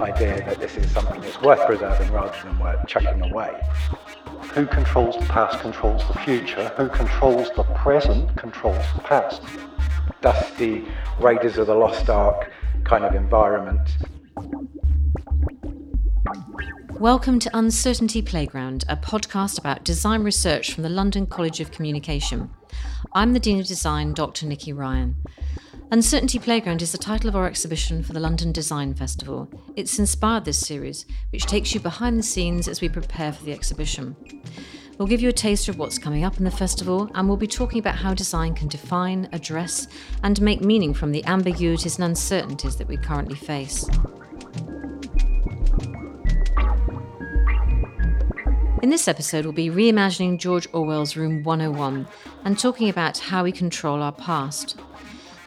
idea that this is something that's worth preserving rather than worth chucking away. Who controls the past controls the future. Who controls the present controls the past. Dusty Raiders of the Lost Ark kind of environment. Welcome to Uncertainty Playground, a podcast about design research from the London College of Communication. I'm the Dean of Design, Dr. Nikki Ryan. Uncertainty Playground is the title of our exhibition for the London Design Festival. It's inspired this series, which takes you behind the scenes as we prepare for the exhibition. We'll give you a taster of what's coming up in the festival, and we'll be talking about how design can define, address, and make meaning from the ambiguities and uncertainties that we currently face. In this episode, we'll be reimagining George Orwell's Room 101 and talking about how we control our past.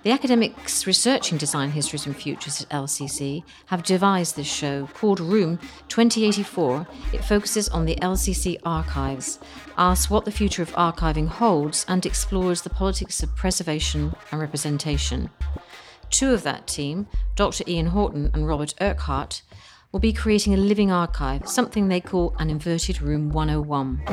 The academics researching design histories and futures at LCC have devised this show called Room 2084. It focuses on the LCC archives, asks what the future of archiving holds, and explores the politics of preservation and representation. Two of that team, Dr. Ian Horton and Robert Urquhart, will be creating a living archive, something they call an inverted room 101.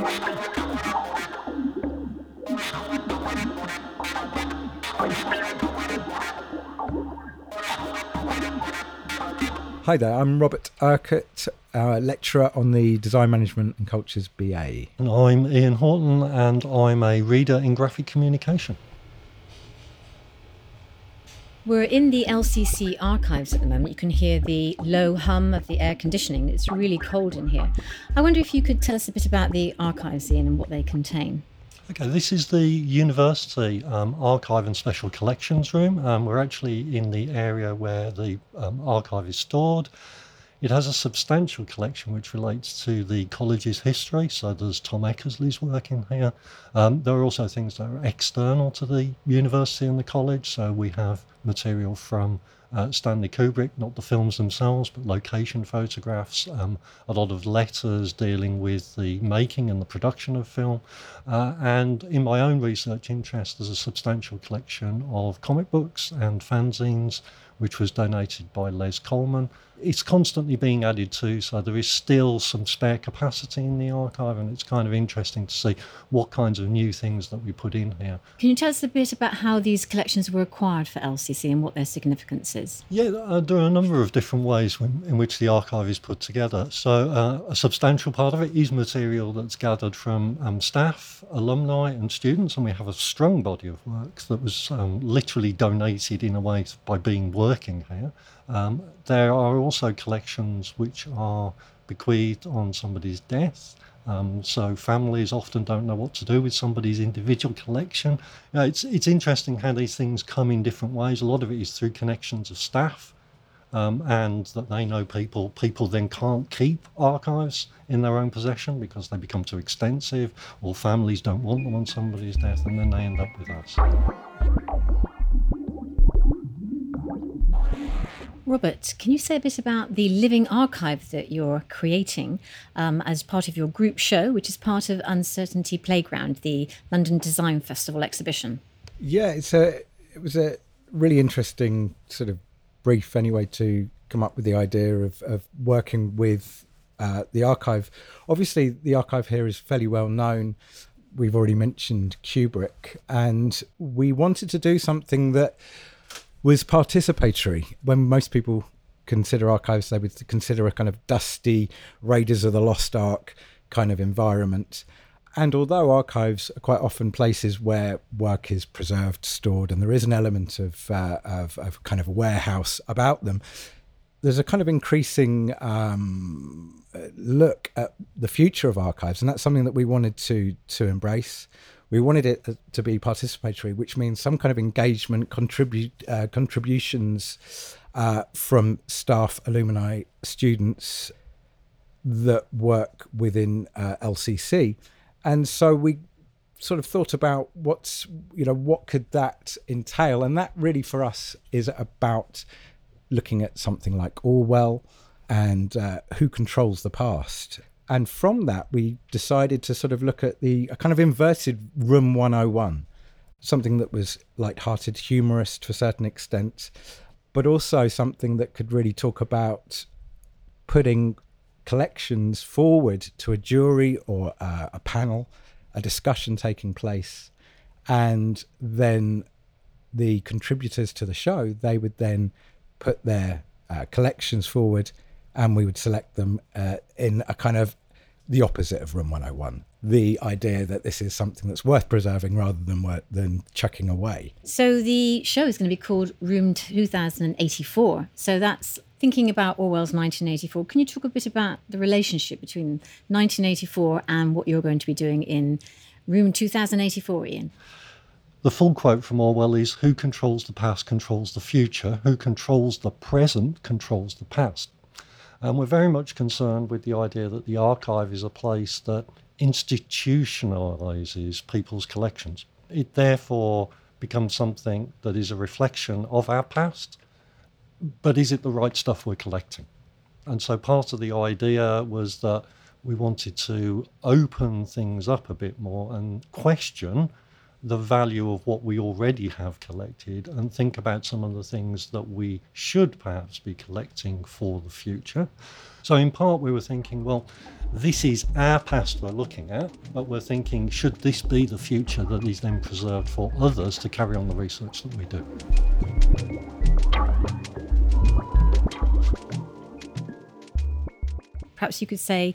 Hi there, I'm Robert Urquhart, uh, lecturer on the Design Management and Cultures BA. And I'm Ian Horton, and I'm a reader in graphic communication. We're in the LCC archives at the moment. You can hear the low hum of the air conditioning. It's really cold in here. I wonder if you could tell us a bit about the archives, Ian, and what they contain. Okay, this is the University um, Archive and Special Collections Room. Um, we're actually in the area where the um, archive is stored. It has a substantial collection which relates to the college's history. So there's Tom Eckersley's work in here. Um, there are also things that are external to the university and the college. So we have material from uh, Stanley Kubrick, not the films themselves, but location photographs, um, a lot of letters dealing with the making and the production of film. Uh, and in my own research interest, there's a substantial collection of comic books and fanzines, which was donated by Les Coleman it's constantly being added to, so there is still some spare capacity in the archive, and it's kind of interesting to see what kinds of new things that we put in here. Can you tell us a bit about how these collections were acquired for LCC and what their significance is? Yeah, uh, there are a number of different ways in which the archive is put together. So, uh, a substantial part of it is material that's gathered from um, staff, alumni, and students, and we have a strong body of work that was um, literally donated in a way by being working here. Um, there are also collections which are bequeathed on somebody's death. Um, so families often don't know what to do with somebody's individual collection. You know, it's it's interesting how these things come in different ways. A lot of it is through connections of staff, um, and that they know people. People then can't keep archives in their own possession because they become too extensive, or families don't want them on somebody's death, and then they end up with us. Robert, can you say a bit about the living archive that you're creating um, as part of your group show, which is part of Uncertainty Playground, the London Design Festival exhibition? Yeah, it's a it was a really interesting sort of brief anyway to come up with the idea of, of working with uh, the archive. Obviously, the archive here is fairly well known. We've already mentioned Kubrick, and we wanted to do something that was participatory. When most people consider archives, they would consider a kind of dusty Raiders of the Lost Ark kind of environment. And although archives are quite often places where work is preserved, stored, and there is an element of, uh, of, of, kind of warehouse about them, there's a kind of increasing um, look at the future of archives, and that's something that we wanted to to embrace we wanted it to be participatory, which means some kind of engagement, contribute uh, contributions uh, from staff, alumni, students that work within uh, LCC, and so we sort of thought about what's you know what could that entail, and that really for us is about looking at something like Orwell and uh, who controls the past and from that we decided to sort of look at the kind of inverted room 101 something that was light-hearted humorous to a certain extent but also something that could really talk about putting collections forward to a jury or uh, a panel, a discussion taking place, and then the contributors to the show they would then put their uh, collections forward, and we would select them uh, in a kind of the opposite of Room 101. The idea that this is something that's worth preserving rather than worth, than chucking away. So the show is going to be called Room 2084. So that's thinking about Orwell's 1984. Can you talk a bit about the relationship between 1984 and what you're going to be doing in Room 2084, Ian? The full quote from Orwell is Who controls the past controls the future, who controls the present controls the past. And we're very much concerned with the idea that the archive is a place that institutionalizes people's collections. It therefore becomes something that is a reflection of our past, but is it the right stuff we're collecting? And so part of the idea was that we wanted to open things up a bit more and question the value of what we already have collected and think about some of the things that we should perhaps be collecting for the future. So, in part, we were thinking, well, this is our past we're looking at, but we're thinking, should this be the future that is then preserved for others to carry on the research that we do? Perhaps you could say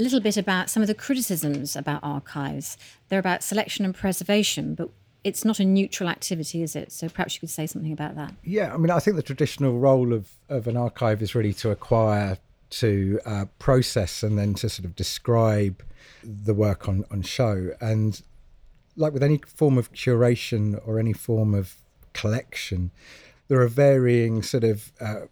little bit about some of the criticisms about archives. They're about selection and preservation, but it's not a neutral activity, is it? So perhaps you could say something about that. Yeah, I mean, I think the traditional role of, of an archive is really to acquire, to uh, process, and then to sort of describe the work on, on show. And like with any form of curation or any form of collection, there are varying sort of uh,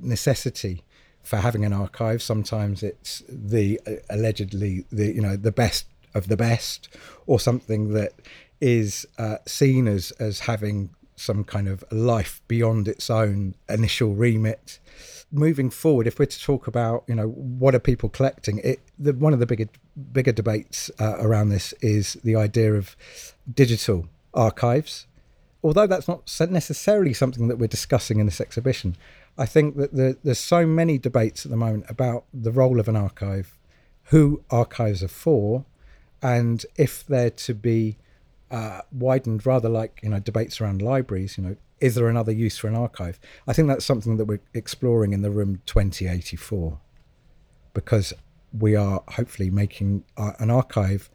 necessity for having an archive. Sometimes it's the uh, allegedly the you know the best of the best, or something that is uh, seen as as having some kind of life beyond its own initial remit. Moving forward, if we're to talk about you know what are people collecting, it the, one of the bigger bigger debates uh, around this is the idea of digital archives. Although that's not necessarily something that we're discussing in this exhibition, I think that the, there's so many debates at the moment about the role of an archive, who archives are for, and if they're to be uh, widened, rather like you know debates around libraries. You know, is there another use for an archive? I think that's something that we're exploring in the room 2084, because we are hopefully making an archive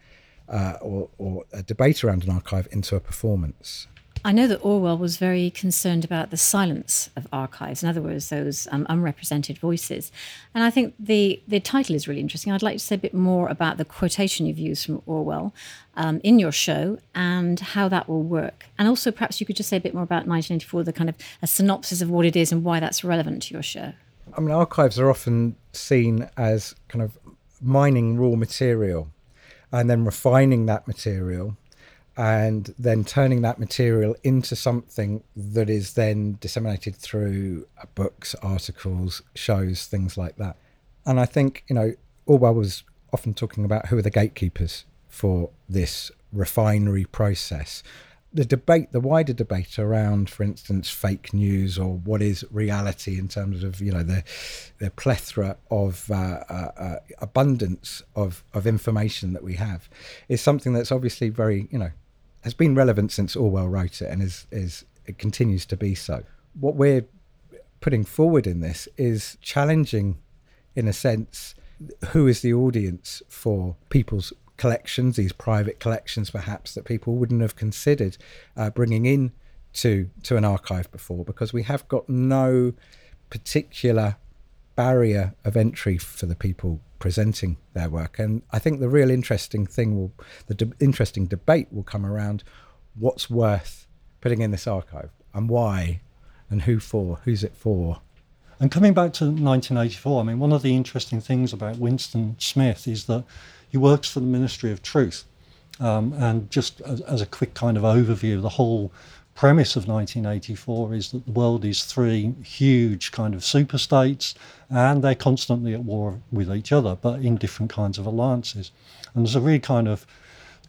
uh, or, or a debate around an archive into a performance. I know that Orwell was very concerned about the silence of archives, in other words, those um, unrepresented voices. And I think the, the title is really interesting. I'd like to say a bit more about the quotation you've used from Orwell um, in your show and how that will work. And also, perhaps you could just say a bit more about 1984, the kind of a synopsis of what it is and why that's relevant to your show. I mean, archives are often seen as kind of mining raw material and then refining that material and then turning that material into something that is then disseminated through books, articles, shows, things like that. And I think, you know, Orwell was often talking about who are the gatekeepers for this refinery process. The debate, the wider debate around, for instance, fake news or what is reality in terms of, you know, the, the plethora of uh, uh, uh, abundance of, of information that we have is something that's obviously very, you know, has been relevant since Orwell wrote it and is, is it continues to be so. What we're putting forward in this is challenging, in a sense, who is the audience for people's collections, these private collections perhaps that people wouldn't have considered uh, bringing in to, to an archive before, because we have got no particular barrier of entry for the people presenting their work. And I think the real interesting thing will, the de- interesting debate will come around what's worth putting in this archive and why and who for, who's it for. And coming back to 1984, I mean, one of the interesting things about Winston Smith is that he works for the Ministry of Truth. Um, and just as, as, a quick kind of overview, the whole premise of 1984 is that the world is three huge kind of super states and they're constantly at war with each other, but in different kinds of alliances. And there's a really kind of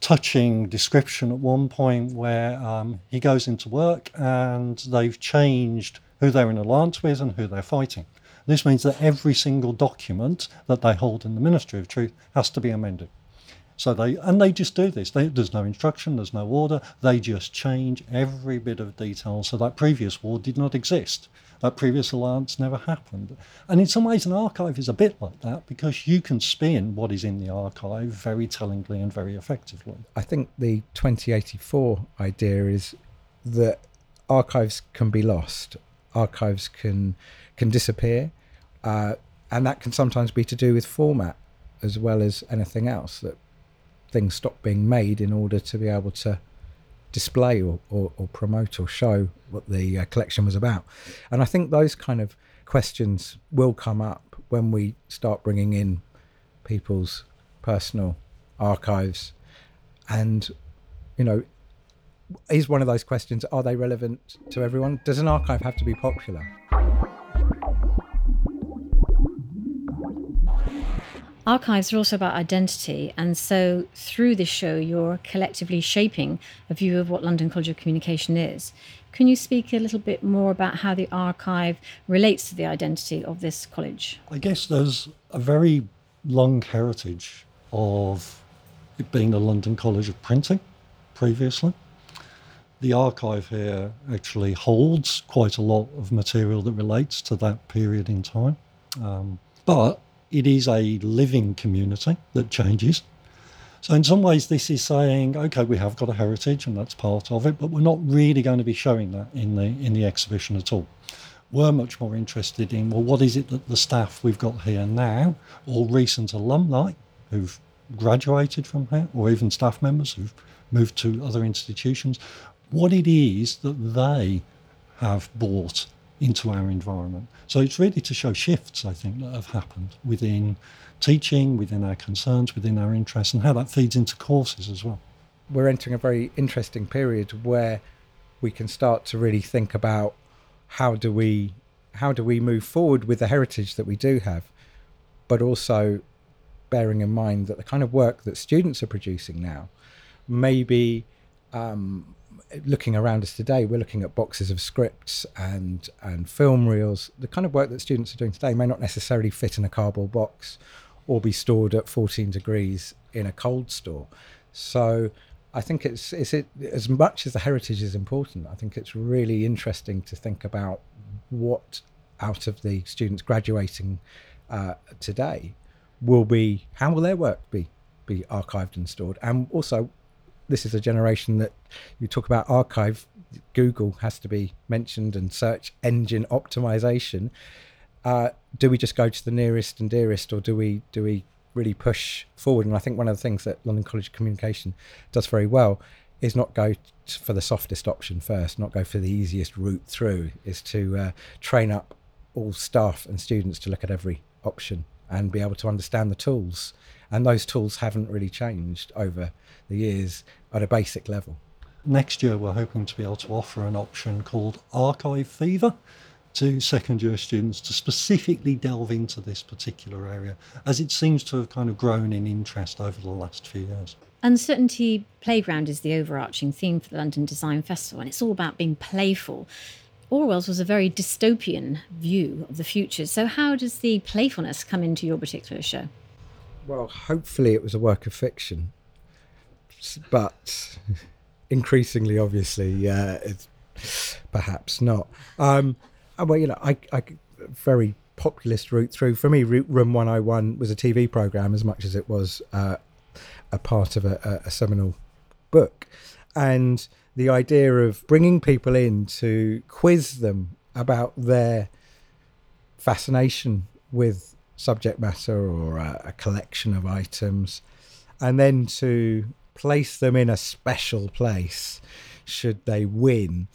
touching description at one point where um, he goes into work and they've changed who they're in alliance with and who they're fighting. This means that every single document that they hold in the Ministry of Truth has to be amended. So they and they just do this. They, there's no instruction, there's no order. They just change every bit of detail so that previous war did not exist. That previous alliance never happened. And in some ways, an archive is a bit like that because you can spin what is in the archive very tellingly and very effectively. I think the 2084 idea is that archives can be lost, archives can can disappear, uh, and that can sometimes be to do with format as well as anything else. That things stop being made in order to be able to display or, or, or promote or show what the uh, collection was about. And I think those kind of questions will come up when we start bringing in people's personal archives. And, you know, is one of those questions are they relevant to everyone? Does an archive have to be popular? Archives are also about identity, and so through this show, you're collectively shaping a view of what London College of Communication is. Can you speak a little bit more about how the archive relates to the identity of this college? I guess there's a very long heritage of it being the London College of Printing previously. The archive here actually holds quite a lot of material that relates to that period in time. Um, but it is a living community that changes. So, in some ways, this is saying, okay, we have got a heritage and that's part of it, but we're not really going to be showing that in the, in the exhibition at all. We're much more interested in, well, what is it that the staff we've got here now, or recent alumni who've graduated from here, or even staff members who've moved to other institutions, what it is that they have bought into our environment. So it's really to show shifts, I think, that have happened within teaching, within our concerns, within our interests, and how that feeds into courses as well. We're entering a very interesting period where we can start to really think about how do we how do we move forward with the heritage that we do have, but also bearing in mind that the kind of work that students are producing now maybe um, looking around us today, we're looking at boxes of scripts and and film reels. The kind of work that students are doing today may not necessarily fit in a cardboard box or be stored at 14 degrees in a cold store. So I think it's it's it, as much as the heritage is important. I think it's really interesting to think about what out of the students graduating uh, today will be how will their work be be archived and stored, and also this is a generation that you talk about archive. Google has to be mentioned and search engine optimization. Uh, do we just go to the nearest and dearest, or do we do we really push forward? And I think one of the things that London College of Communication does very well is not go for the softest option first, not go for the easiest route through, is to uh, train up all staff and students to look at every option and be able to understand the tools. And those tools haven't really changed over the years at a basic level. Next year, we're hoping to be able to offer an option called Archive Fever to second year students to specifically delve into this particular area, as it seems to have kind of grown in interest over the last few years. Uncertainty Playground is the overarching theme for the London Design Festival, and it's all about being playful. Orwell's was a very dystopian view of the future. So, how does the playfulness come into your particular show? Well, hopefully, it was a work of fiction but increasingly, obviously, it's perhaps not. Um, uh, well, you know, I, I very populist route through. For me, Room 101 was a TV program as much as it was uh, a part of a, a, seminal book. And the idea of bringing people in to quiz them about their fascination with subject matter or a, a collection of items, and then to place them in a special place should they win.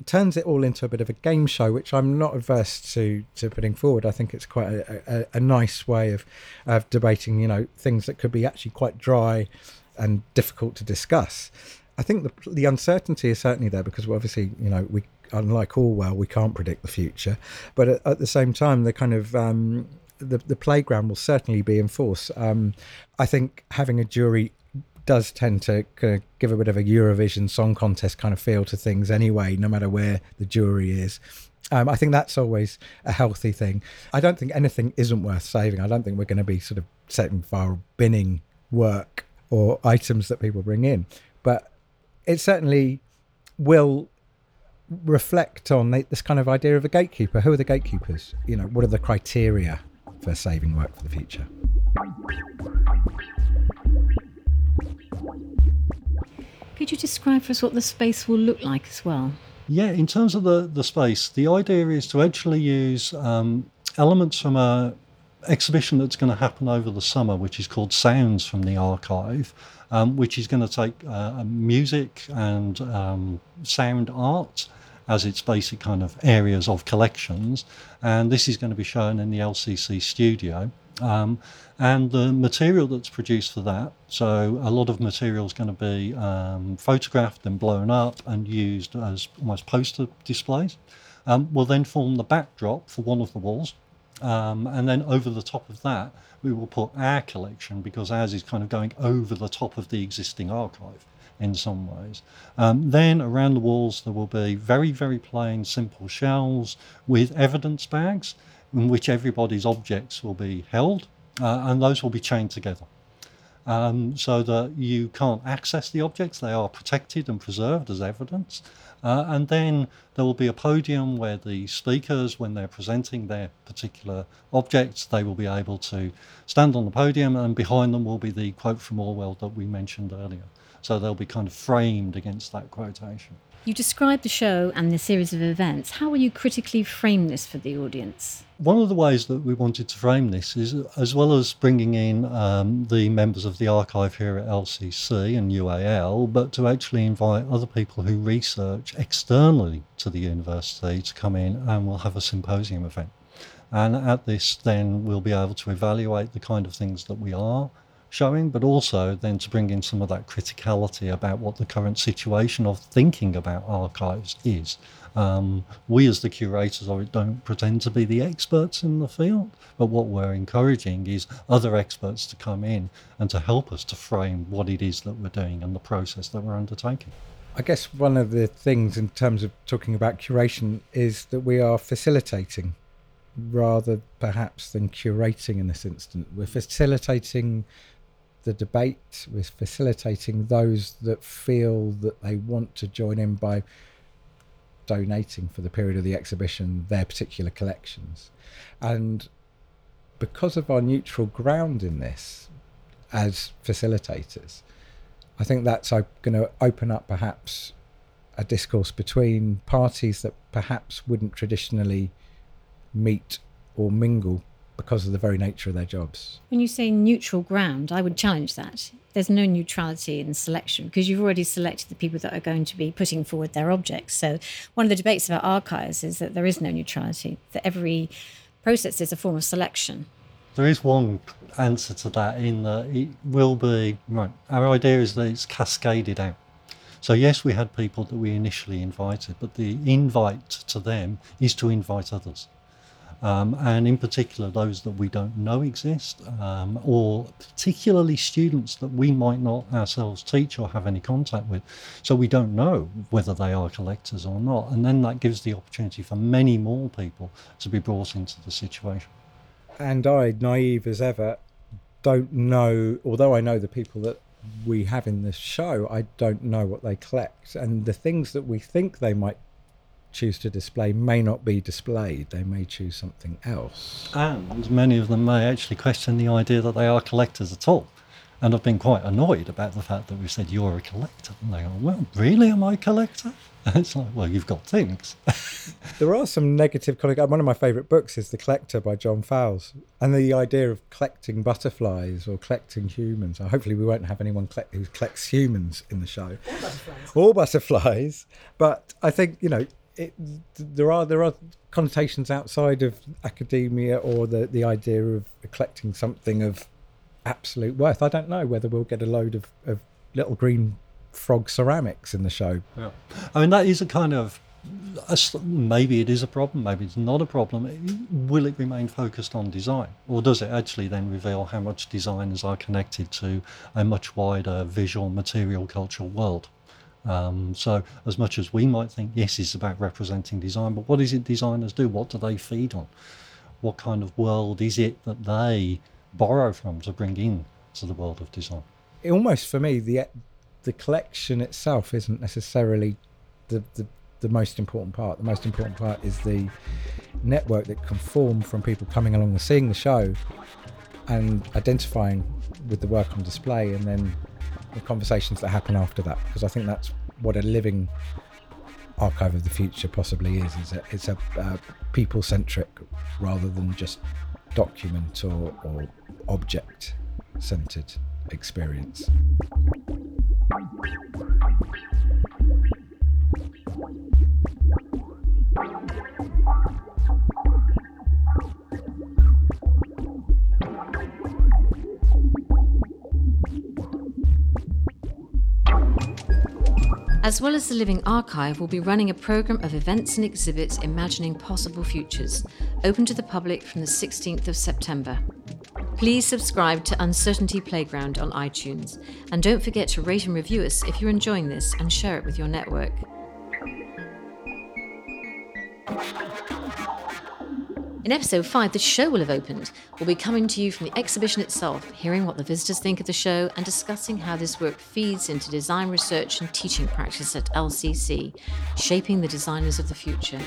It turns it all into a bit of a game show, which I'm not averse to to putting forward. I think it's quite a, a, a nice way of of debating, you know, things that could be actually quite dry and difficult to discuss. I think the the uncertainty is certainly there because obviously, you know, we unlike Orwell, we can't predict the future, but at, at the same time, the kind of um, the the playground will certainly be in force. Um, I think having a jury does tend to kind of give a bit of a Eurovision Song Contest kind of feel to things anyway, no matter where the jury is. Um, I think that's always a healthy thing. I don't think anything isn't worth saving. I don't think we're going to be sort of setting fire binning work or items that people bring in, but it certainly will reflect on this kind of idea of a gatekeeper. Who are the gatekeepers? You know, what are the criteria for saving work for the future? Could you describe for us what the space will look like as well? Yeah, in terms of the, the space, the idea is to actually use um, elements from a exhibition that's going to happen over the summer, which is called Sounds from the Archive, um, which is going to take uh, music and um, sound art as its basic kind of areas of collections. And this is going to be shown in the LCC studio. Um, and the material that's produced for that, so a lot of material is going to be um, photographed and blown up and used as almost poster displays, um, will then form the backdrop for one of the walls. Um, and then over the top of that, we will put our collection because ours is kind of going over the top of the existing archive in some ways. Um, then around the walls, there will be very, very plain, simple shelves with evidence bags in which everybody's objects will be held, uh, and those will be chained together. Um, so that you can't access the objects, they are protected and preserved as evidence. Uh, and then there will be a podium where the speakers, when they're presenting their particular objects, they will be able to stand on the podium, and behind them will be the quote from Orwell that we mentioned earlier. So they'll be kind of framed against that quotation. You described the show and the series of events. How will you critically frame this for the audience? One of the ways that we wanted to frame this is as well as bringing in um, the members of the archive here at LCC and UAL, but to actually invite other people who research externally to the university to come in and we'll have a symposium event. And at this, then we'll be able to evaluate the kind of things that we are showing, but also then to bring in some of that criticality about what the current situation of thinking about archives is. Um, we, as the curators of it, don't pretend to be the experts in the field, but what we're encouraging is other experts to come in and to help us to frame what it is that we're doing and the process that we're undertaking. I guess one of the things in terms of talking about curation is that we are facilitating rather perhaps than curating in this instance. We're facilitating the debate, with facilitating those that feel that they want to join in by donating for the period of the exhibition their particular collections. And because of our neutral ground in this as facilitators, I think that's going to open up perhaps a discourse between parties that perhaps wouldn't traditionally meet or mingle because of the very nature of their jobs. When you say neutral ground, I would challenge that. There's no neutrality in selection because you've already selected the people that are going to be putting forward their objects. So, one of the debates about archives is that there is no neutrality, that every process is a form of selection. There is one answer to that in that it will be, right, our idea is that it's cascaded out. So, yes, we had people that we initially invited, but the invite to them is to invite others um, and in particular those that we don't know exist, um, or particularly students that we might not ourselves teach or have any contact with. So we don't know whether they are collectors or not. And then that gives the opportunity for many more people to be brought into the situation. And I, naive as ever, don't know, although I know the people that we have in this show, I don't know what they collect. And the things that we think they might choose to display may not be displayed. They may choose something else. And many of them may actually question the idea that they are collectors at all. And have been quite annoyed about the fact that we said you're a collector. And they go, well, really, am I a collector? And it's like, well, you've got things. there are some negative. One of my favourite books is The Collector by John Fowles. And the idea of collecting butterflies or collecting humans. Hopefully, we won't have anyone collect, who collects humans in the show. All butterflies. All butterflies. But I think, you know, it, there are there are connotations outside of academia or the the idea of collecting something of absolute worth. I don't know whether we'll get a load of, of little green frog ceramics in the show. Yeah. I mean that is a kind of maybe it is a problem, maybe it's not a problem. Will it remain focused on design, or does it actually then reveal how much designers are connected to a much wider visual, material, cultural world? Um, so, as much as we might think, yes, it's about representing design, but what is it designers do? What do they feed on? What kind of world is it that they borrow from to bring in to the world of design? It almost for me, the the collection itself isn't necessarily the, the the most important part. The most important part is the network that can form from people coming along and seeing the show and identifying with the work on display and then the conversations that happen after that because I think that's what a living archive of the future possibly is is a, it's a uh, people centric rather than just document or, or object centered experience. As well as the Living Archive, we'll be running a programme of events and exhibits imagining possible futures, open to the public from the 16th of September. Please subscribe to Uncertainty Playground on iTunes, and don't forget to rate and review us if you're enjoying this and share it with your network. In episode 5, the show will have opened. We'll be coming to you from the exhibition itself, hearing what the visitors think of the show, and discussing how this work feeds into design research and teaching practice at LCC, shaping the designers of the future.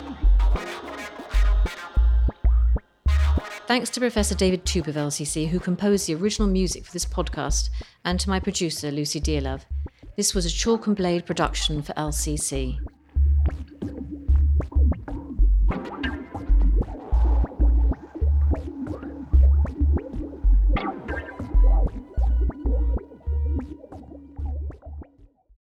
Thanks to Professor David Toop of LCC, who composed the original music for this podcast, and to my producer, Lucy Dearlove. This was a Chalk and Blade production for LCC.